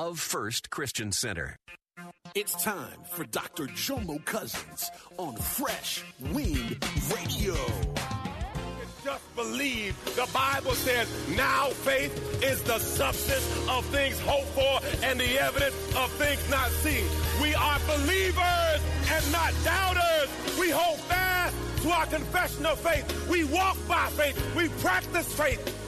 Of First Christian Center. It's time for Dr. Jomo Cousins on Fresh Wind Radio. Just believe. The Bible says, now faith is the substance of things hoped for and the evidence of things not seen. We are believers and not doubters. We hold fast to our confession of faith. We walk by faith. We practice faith.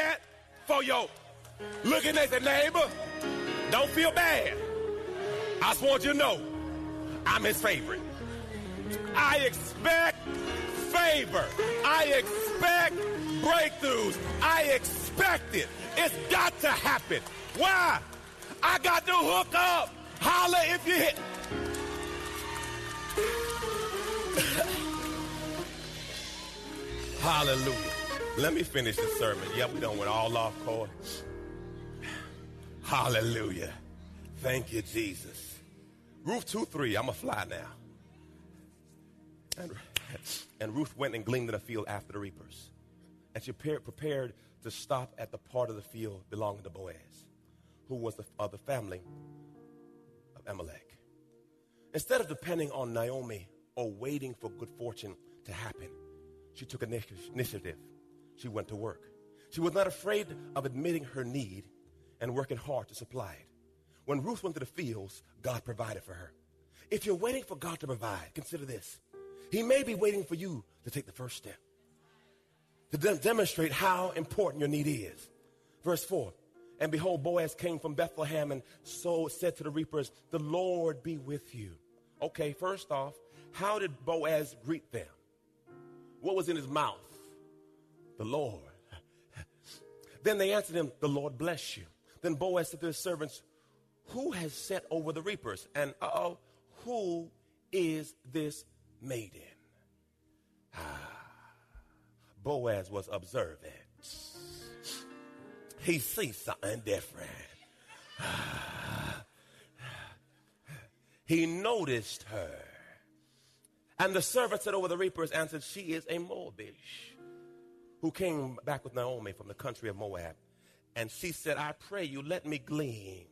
that for your looking at the neighbor. Don't feel bad. I just want you to know I'm his favorite. I expect favor. I expect breakthroughs. I expect it. It's got to happen. Why? I got to hook up. Holler if you hit. Hallelujah. Let me finish the sermon. Yeah, we don't went all off course. Hallelujah. Thank you, Jesus. Ruth 2 3, I'm a fly now. And, and Ruth went and gleaned in a field after the reapers. And she prepared, to stop at the part of the field belonging to Boaz, who was the, of the family of Amalek. Instead of depending on Naomi or waiting for good fortune to happen, she took initiative. She went to work. She was not afraid of admitting her need and working hard to supply it. When Ruth went to the fields, God provided for her. If you're waiting for God to provide, consider this. He may be waiting for you to take the first step, to de- demonstrate how important your need is. Verse 4 And behold, Boaz came from Bethlehem and so said to the reapers, The Lord be with you. Okay, first off, how did Boaz greet them? What was in his mouth? The Lord. Then they answered him, The Lord bless you. Then Boaz said to his servants, Who has set over the reapers? And uh oh, who is this maiden? Ah, Boaz was observant. He sees something different. Ah, he noticed her. And the servant said over the reapers answered, She is a Moabish who came back with Naomi from the country of Moab. And she said, I pray you, let me glean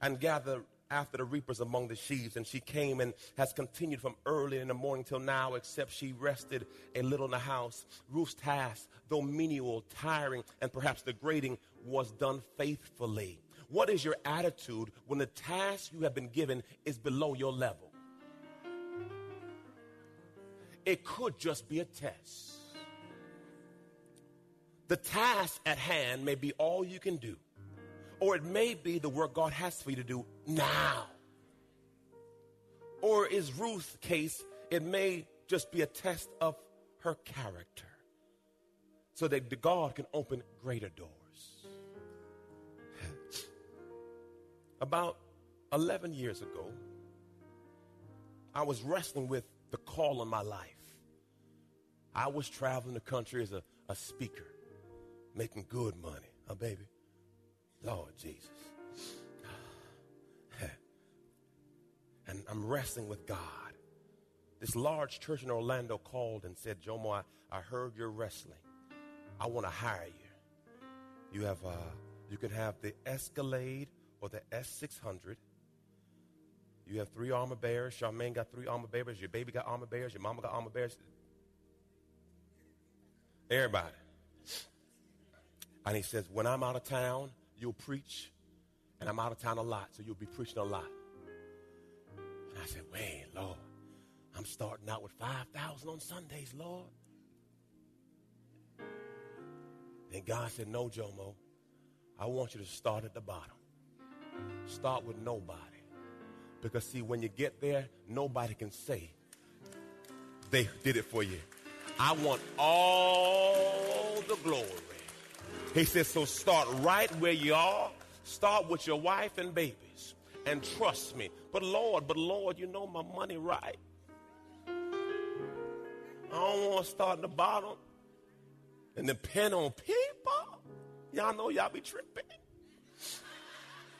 and gather after the reapers among the sheaves. And she came and has continued from early in the morning till now, except she rested a little in the house. Ruth's task, though menial, tiring, and perhaps degrading, was done faithfully. What is your attitude when the task you have been given is below your level? It could just be a test. The task at hand may be all you can do, or it may be the work God has for you to do now. Or is Ruth's case, it may just be a test of her character so that God can open greater doors. About 11 years ago, I was wrestling with the call on my life. I was traveling the country as a, a speaker making good money. Huh, baby? Lord Jesus. and I'm wrestling with God. This large church in Orlando called and said, Jomo, I, I heard you're wrestling. I want to hire you. You have, uh, you can have the Escalade or the S600. You have three armor bearers. Charmaine got three armor bearers. Your baby got armor bearers. Your mama got armor bearers. Everybody. And he says, when I'm out of town, you'll preach. And I'm out of town a lot, so you'll be preaching a lot. And I said, wait, Lord, I'm starting out with 5,000 on Sundays, Lord. And God said, no, Jomo, I want you to start at the bottom. Start with nobody. Because, see, when you get there, nobody can say they did it for you. I want all the glory. He says, so start right where you are. Start with your wife and babies. And trust me. But Lord, but Lord, you know my money right. I don't want to start at the bottom and depend on people. Y'all know y'all be tripping.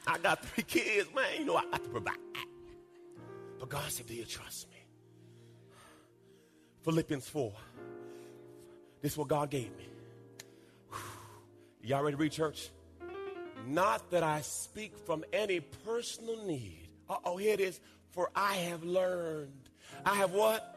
I got three kids, man. You know I got to provide. But God said, Do you trust me? Philippians 4. This is what God gave me. Y'all ready to read church? Not that I speak from any personal need. Uh oh, here it is. For I have learned. I have what?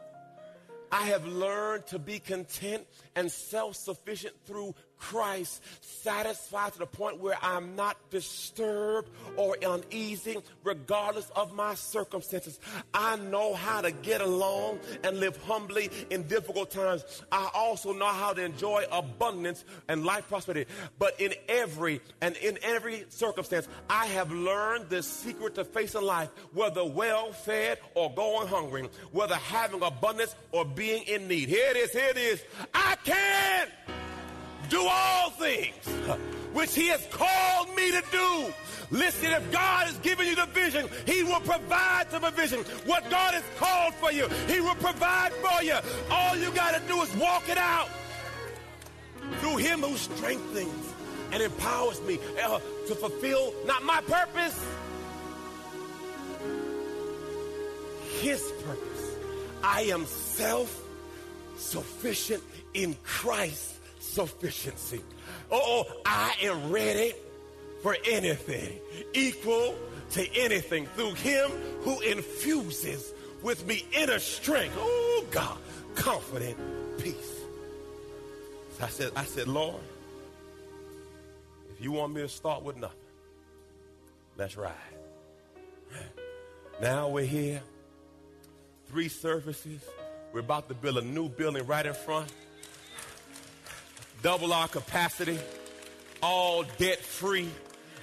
I have learned to be content and self sufficient through Christ, satisfied to the point where I'm not disturbed or uneasy, regardless of my circumstances. I know how to get along and live humbly in difficult times. I also know how to enjoy abundance and life prosperity. But in every and in every circumstance, I have learned the secret to facing life, whether well fed or going hungry, whether having abundance or being in need. Here it is, here it is. I can do all things which he has called me to do. Listen, if God has given you the vision, he will provide the provision. What God has called for you, he will provide for you. All you got to do is walk it out through him who strengthens and empowers me uh, to fulfill not my purpose, his purpose. I am self sufficient in Christ sufficiency. Oh, oh, I am ready for anything, equal to anything through him who infuses with me inner strength. Oh God, confident peace. So I said, I said, Lord, if you want me to start with nothing, let's ride. Now we're here, three services. We're about to build a new building right in front double our capacity, all debt free,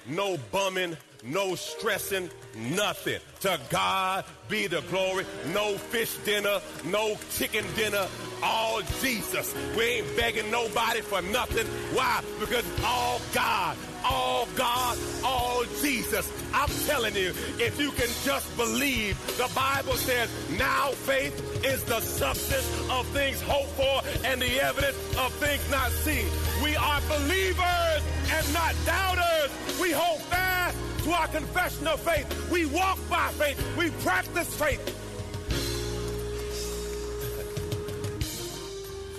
no bumming, no stressing, nothing. To God be the glory. No fish dinner, no chicken dinner, all Jesus. We ain't begging nobody for nothing. Why? Because all God, all God, all Jesus. I'm telling you, if you can just believe, the Bible says, now faith is the substance of things hoped for and the evidence of things not seen. We are believers and not doubters. We fast to our confession of faith. We walk by faith. We practice faith.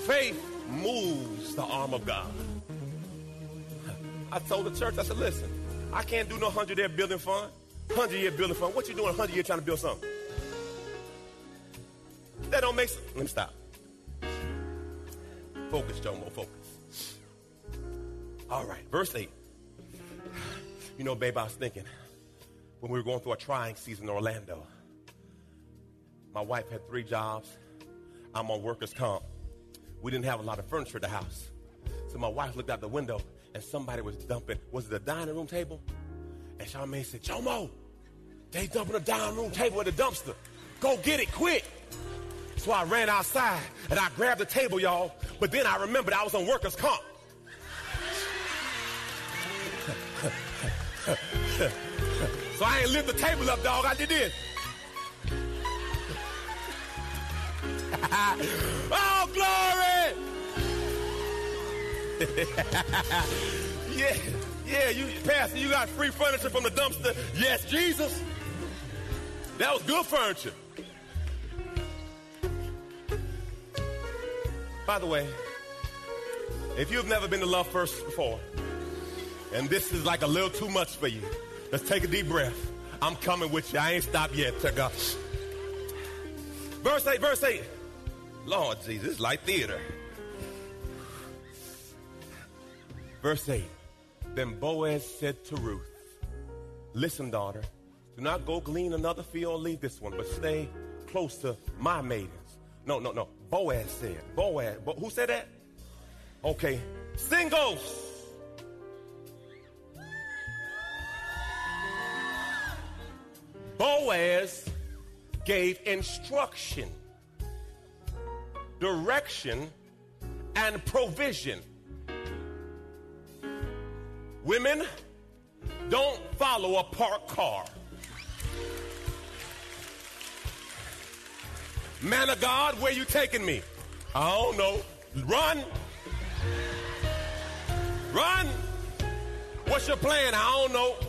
Faith moves the arm of God. I told the church, I said, listen, I can't do no 100 year building fund, 100 year building fund. What you doing 100 year trying to build something? That don't make sense. Let me stop. Focus, Jomo, focus. All right, verse 8. You know, babe, I was thinking when we were going through a trying season in Orlando, my wife had three jobs. I'm on workers' comp. We didn't have a lot of furniture at the house. So my wife looked out the window and somebody was dumping, was it a dining room table? And Charmaine said, Jomo, they dumping a dining room table at the dumpster. Go get it quick. So I ran outside and I grabbed the table, y'all. But then I remembered I was on workers' comp. So I ain't lift the table up, dog. I did this. oh, glory! yeah, yeah, you, Pastor, you got free furniture from the dumpster. Yes, Jesus. That was good furniture. By the way, if you've never been to Love First before, and this is like a little too much for you, let's take a deep breath. I'm coming with you. I ain't stopped yet. Check. Verse 8, verse 8. Lord Jesus, like theater. Verse 8. Then Boaz said to Ruth, Listen, daughter, do not go glean another field or leave this one, but stay close to my maidens. No, no, no. Boaz said. Boaz. Bo- who said that? Okay. Singles. Boaz gave instruction, direction, and provision. Women, don't follow a parked car. Man of God, where you taking me? I don't know. Run. Run. What's your plan? I don't know.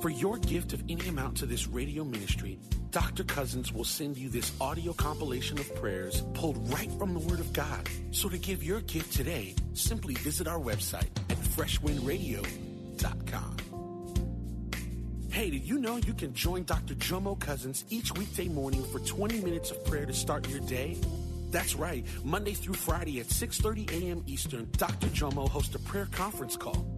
For your gift of any amount to this radio ministry, Dr. Cousins will send you this audio compilation of prayers pulled right from the Word of God. So to give your gift today, simply visit our website at freshwindradio.com. Hey, did you know you can join Dr. Jomo Cousins each weekday morning for 20 minutes of prayer to start your day? That's right. Monday through Friday at 6:30 a.m. Eastern, Dr. Jomo hosts a prayer conference call.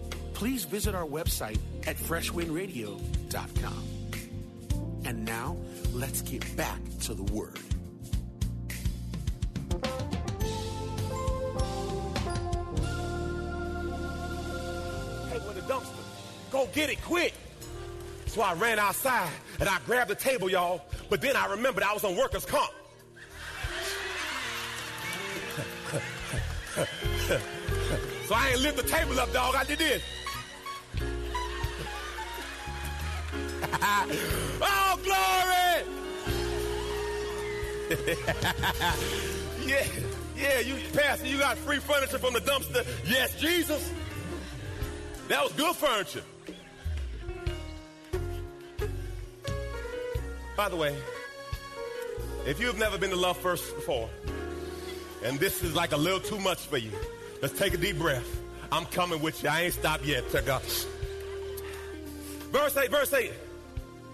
please visit our website at freshwindradio.com. And now, let's get back to the Word. Hey, with the dumpster. Go get it quick. So I ran outside and I grabbed the table, y'all. But then I remembered I was on workers' comp. so I ain't lift the table up, dog. I did this. oh, glory! yeah, yeah, you, Pastor, you got free furniture from the dumpster. Yes, Jesus. That was good furniture. By the way, if you've never been to Love First before, and this is like a little too much for you, let's take a deep breath. I'm coming with you. I ain't stopped yet. Check out. Verse 8, verse 8.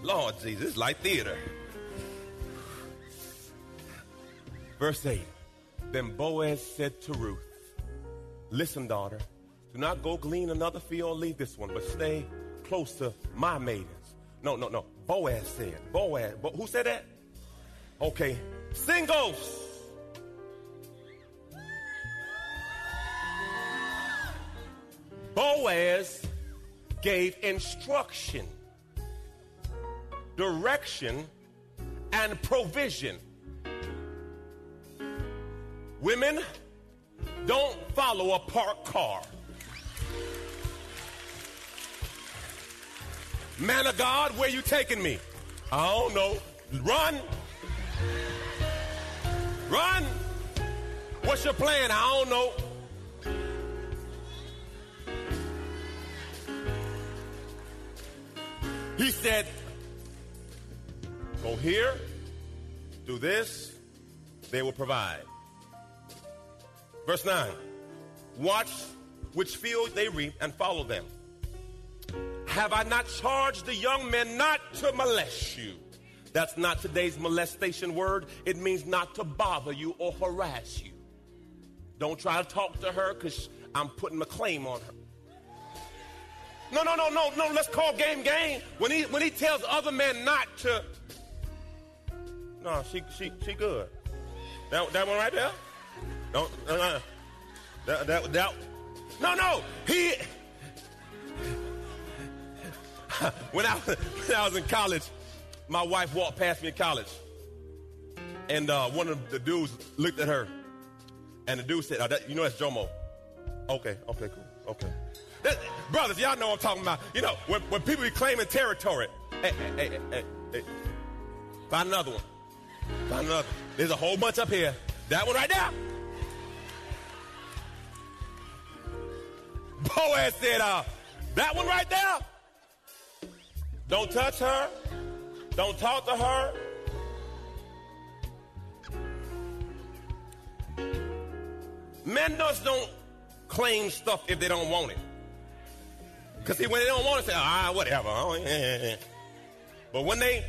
Lord Jesus, like theater. Verse 8. Then Boaz said to Ruth, Listen, daughter, do not go glean another field or leave this one, but stay close to my maidens. No, no, no. Boaz said. Boaz. Bo- who said that? Okay. Singles. Boaz gave instruction, direction, and provision. Women, Don't follow a parked car. Man of God, where you taking me? I don't know. Run. Run. What's your plan? I don't know. He said, Go here, do this, they will provide. Verse 9 Watch which field they reap and follow them. Have I not charged the young men not to molest you? That's not today's molestation word. It means not to bother you or harass you. Don't try to talk to her because I'm putting a claim on her. No, no, no, no, no. Let's call game game. When he when he tells other men not to. No, she she she good. That that one right there. Don't. Uh, uh, that, that that. No, no. He. when I when I was in college, my wife walked past me in college, and uh, one of the dudes looked at her, and the dude said, oh, that, "You know that's Jomo." Okay, okay, cool, okay. That, brothers, y'all know I'm talking about. You know, when, when people be claiming territory, hey, hey, hey, hey, hey, find another one. Find another. There's a whole bunch up here. That one right there. Boaz said, uh, that one right there. Don't touch her. Don't talk to her. Men just don't claim stuff if they don't want it. Because when they don't want it, say, ah, whatever. Oh. But when they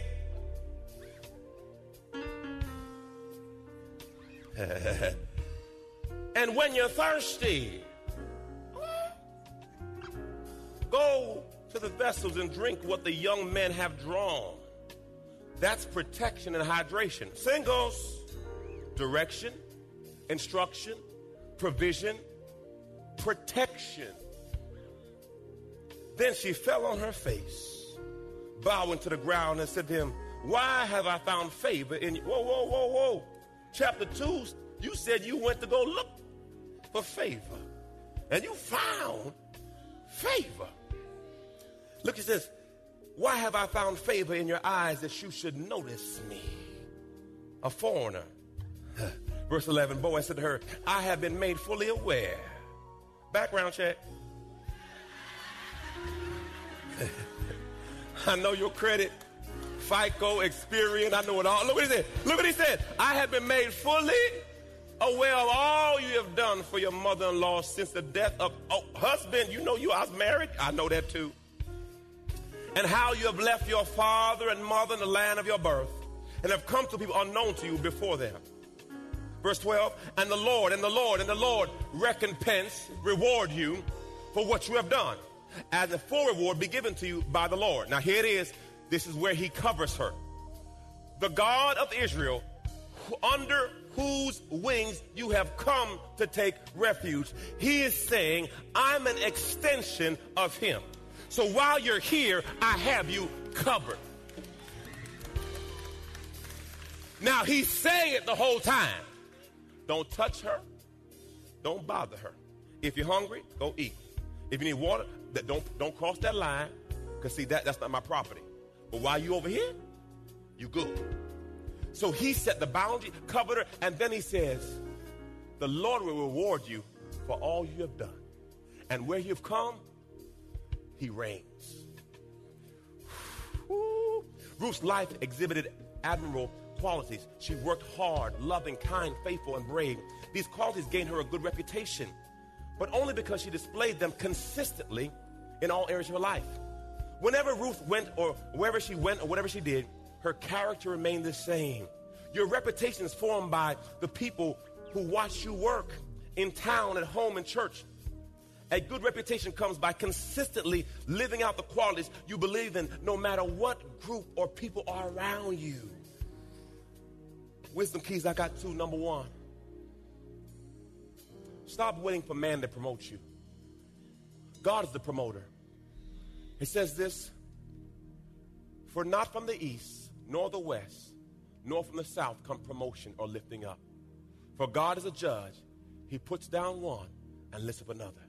and when you're thirsty, go to the vessels and drink what the young men have drawn. That's protection and hydration. Singles, direction, instruction, provision, protection. Then she fell on her face, bowing to the ground, and said to him, Why have I found favor in you? Whoa, whoa, whoa, whoa. Chapter 2, you said you went to go look for favor. And you found favor. Look, at this. Why have I found favor in your eyes that you should notice me? A foreigner. Verse 11 Boaz said to her, I have been made fully aware. Background check. I know your credit, FICO, Experian, I know it all. Look what he said. Look what he said. I have been made fully aware of all you have done for your mother-in-law since the death of oh, husband. You know you I was married. I know that too. And how you have left your father and mother in the land of your birth and have come to people unknown to you before them. Verse 12, and the Lord, and the Lord, and the Lord recompense, reward you for what you have done as a full reward be given to you by the Lord. Now, here it is. This is where he covers her. The God of Israel, under whose wings you have come to take refuge, he is saying, I'm an extension of him. So while you're here, I have you covered. Now, he's saying it the whole time. Don't touch her. Don't bother her. If you're hungry, go eat. If you need water, don't don't cross that line, because see that that's not my property. But while you over here, you good. So he set the boundary, covered her, and then he says, The Lord will reward you for all you have done. And where you've come, he reigns. Ruth's life exhibited admirable qualities. She worked hard, loving, kind, faithful, and brave. These qualities gained her a good reputation but only because she displayed them consistently in all areas of her life. Whenever Ruth went or wherever she went or whatever she did, her character remained the same. Your reputation is formed by the people who watch you work in town, at home, in church. A good reputation comes by consistently living out the qualities you believe in, no matter what group or people are around you. Wisdom keys, I got two. Number one, Stop waiting for man to promote you. God is the promoter. It says this For not from the east, nor the west, nor from the south come promotion or lifting up. For God is a judge, He puts down one and lifts up another.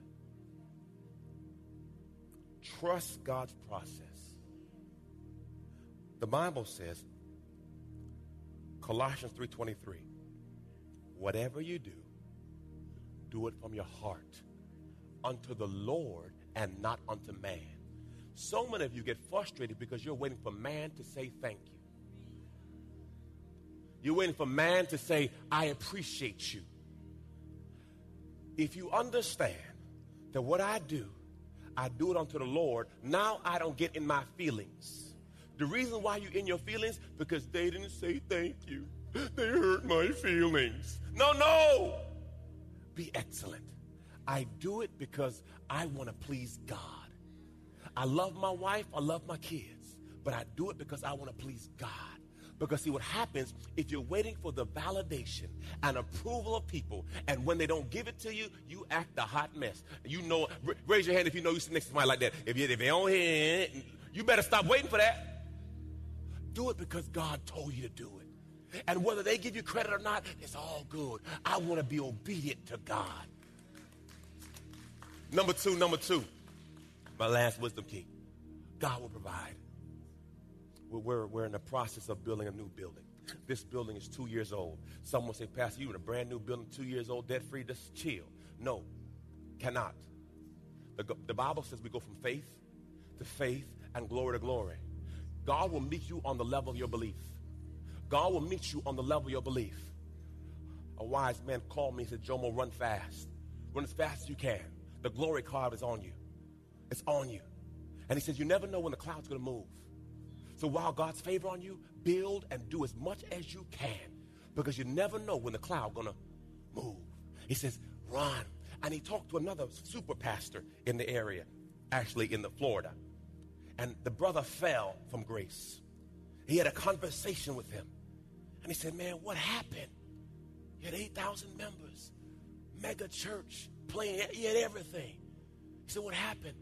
Trust God's process. The Bible says, Colossians 3:23, whatever you do, do it from your heart unto the Lord and not unto man. So many of you get frustrated because you're waiting for man to say thank you. You're waiting for man to say, I appreciate you. If you understand that what I do, I do it unto the Lord, now I don't get in my feelings. The reason why you're in your feelings, because they didn't say thank you. They hurt my feelings. No, no. Be excellent. I do it because I want to please God. I love my wife, I love my kids, but I do it because I want to please God. Because see what happens if you're waiting for the validation and approval of people, and when they don't give it to you, you act a hot mess. You know, raise your hand if you know you sit next to somebody like that. If you if they don't hear you better stop waiting for that. Do it because God told you to do it. And whether they give you credit or not, it's all good. I want to be obedient to God. Number two, number two, my last wisdom key. God will provide. We're, we're in the process of building a new building. This building is two years old. Someone say, Pastor, you in a brand new building, two years old, debt free, just chill. No, cannot. The, the Bible says we go from faith to faith and glory to glory. God will meet you on the level of your belief. God will meet you on the level of your belief. A wise man called me and said, Jomo, run fast. Run as fast as you can. The glory card is on you. It's on you. And he says, You never know when the cloud's going to move. So while God's favor on you, build and do as much as you can because you never know when the cloud going to move. He says, Run. And he talked to another super pastor in the area, actually in the Florida. And the brother fell from grace. He had a conversation with him. And he said, Man, what happened? You had 8,000 members, mega church, playing, he had everything. He said, What happened?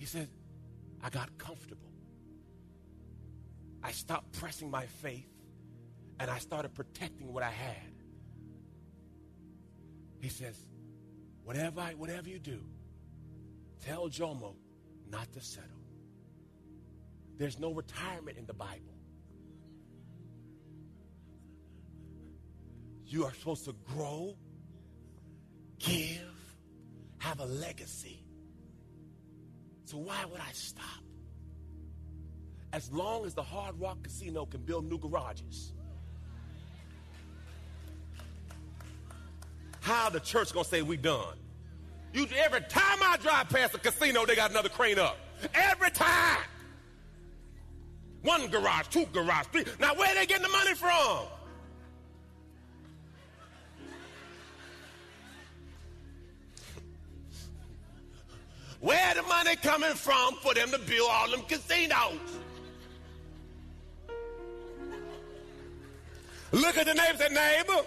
He said, I got comfortable. I stopped pressing my faith and I started protecting what I had. He says, Whatever, I, whatever you do, tell Jomo not to settle. There's no retirement in the Bible. You are supposed to grow give, have a legacy. So why would I stop? As long as the Hard Rock Casino can build new garages. How the church gonna say we done? You, every time I drive past a casino, they got another crane up. Every time. One garage, two garage, three. Now where they getting the money from? Money coming from for them to build all them casinos? Look at the neighbor, say, neighbor.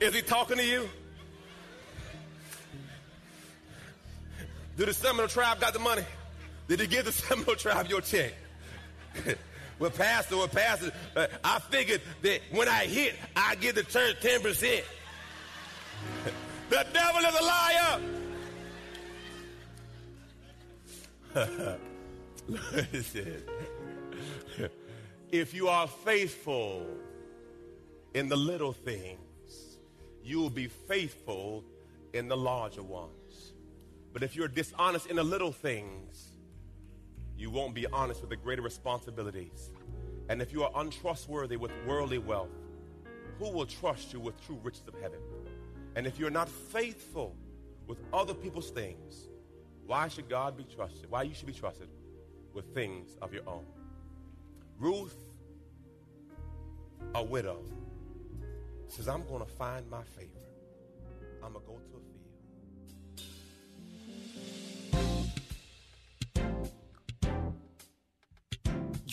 Is he talking to you? Do the Seminole tribe got the money? Did he give the Seminole tribe your check? well, Pastor, well, Pastor, uh, I figured that when I hit, I give the church 10%. the devil is a liar. if you are faithful in the little things, you will be faithful in the larger ones. But if you're dishonest in the little things, you won't be honest with the greater responsibilities. And if you are untrustworthy with worldly wealth, who will trust you with true riches of heaven? And if you're not faithful with other people's things, why should God be trusted? Why you should be trusted with things of your own? Ruth, a widow, says, I'm going to find my favor. I'm going to go to